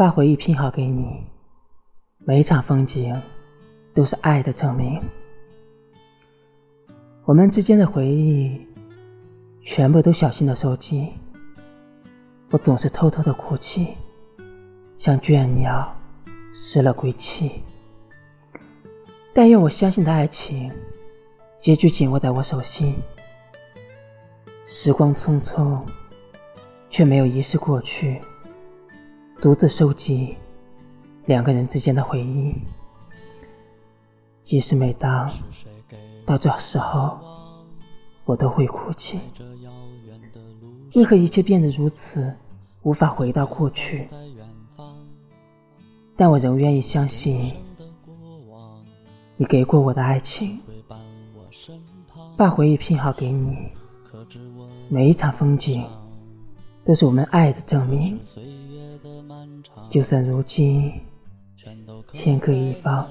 把回忆拼好给你，每一场风景都是爱的证明。我们之间的回忆，全部都小心的收集。我总是偷偷的哭泣，像倦鸟失了归期。但愿我相信的爱情，结局紧握在我手心。时光匆匆，却没有遗失过去。独自收集两个人之间的回忆，即使每当到这时候，我都会哭泣。为何一切变得如此，无法回到过去？但我仍愿意相信，你给过我的爱情，把回忆拼好给你，每一场风景都是我们爱的证明。就算如今天各一方。